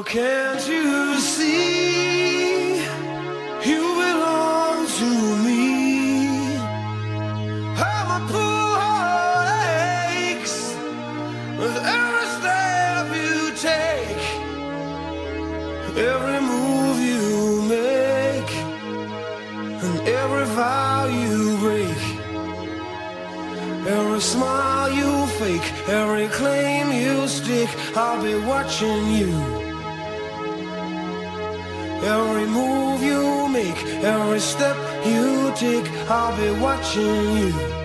Can't you see? You belong to me. My poor heart aches with every step you take, every move you make, and every vow you break, every smile you fake, every claim you stick. I'll be watching you. Every step you take, I'll be watching you.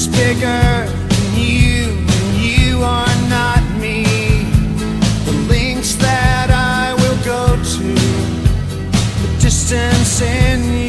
that's bigger than you, and you are not me. The lengths that I will go to, the distance in you.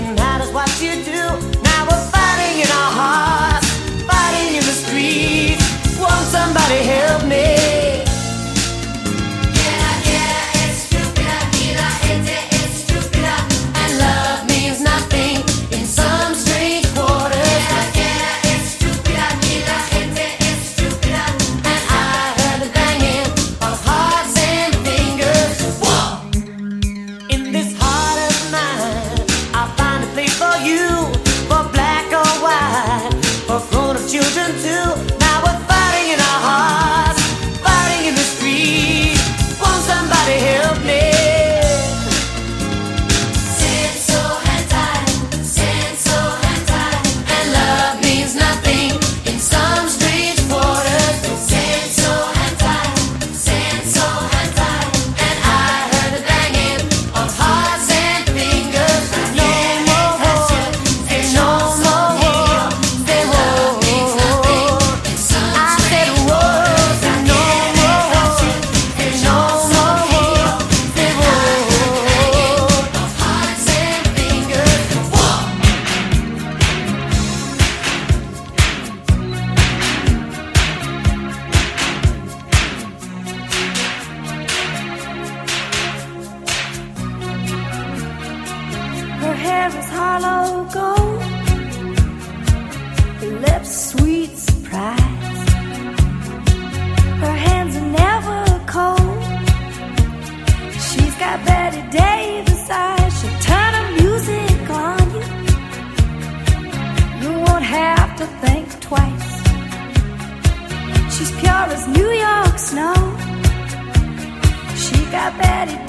didn't what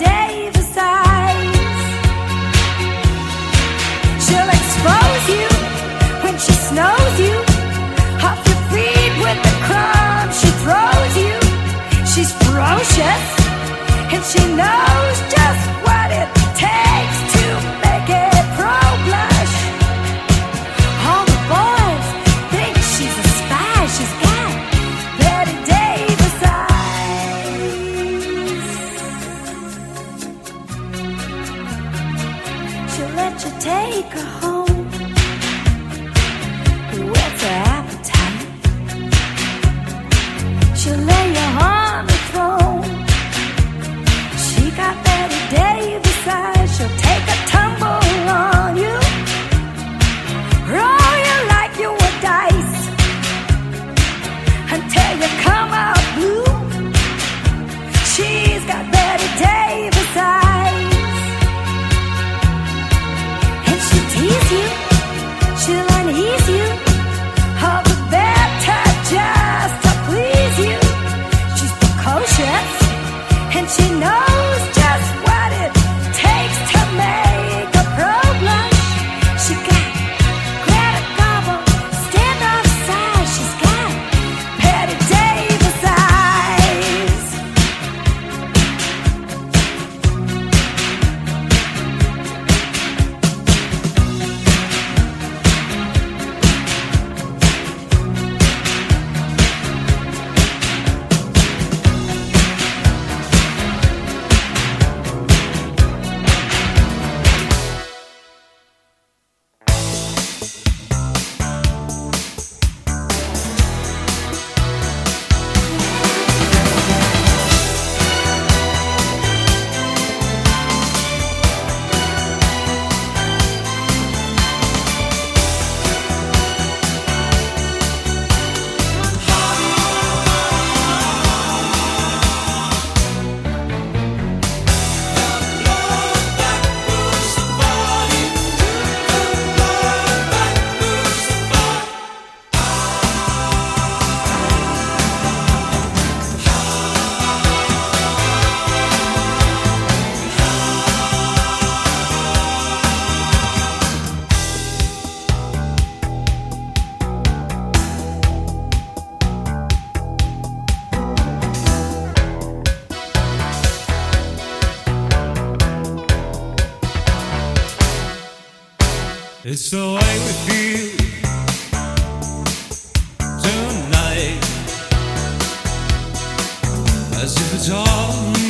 Davis eyes. She'll expose you when she you. Off your feet with the she you. She's ferocious and she knows just. as if it's all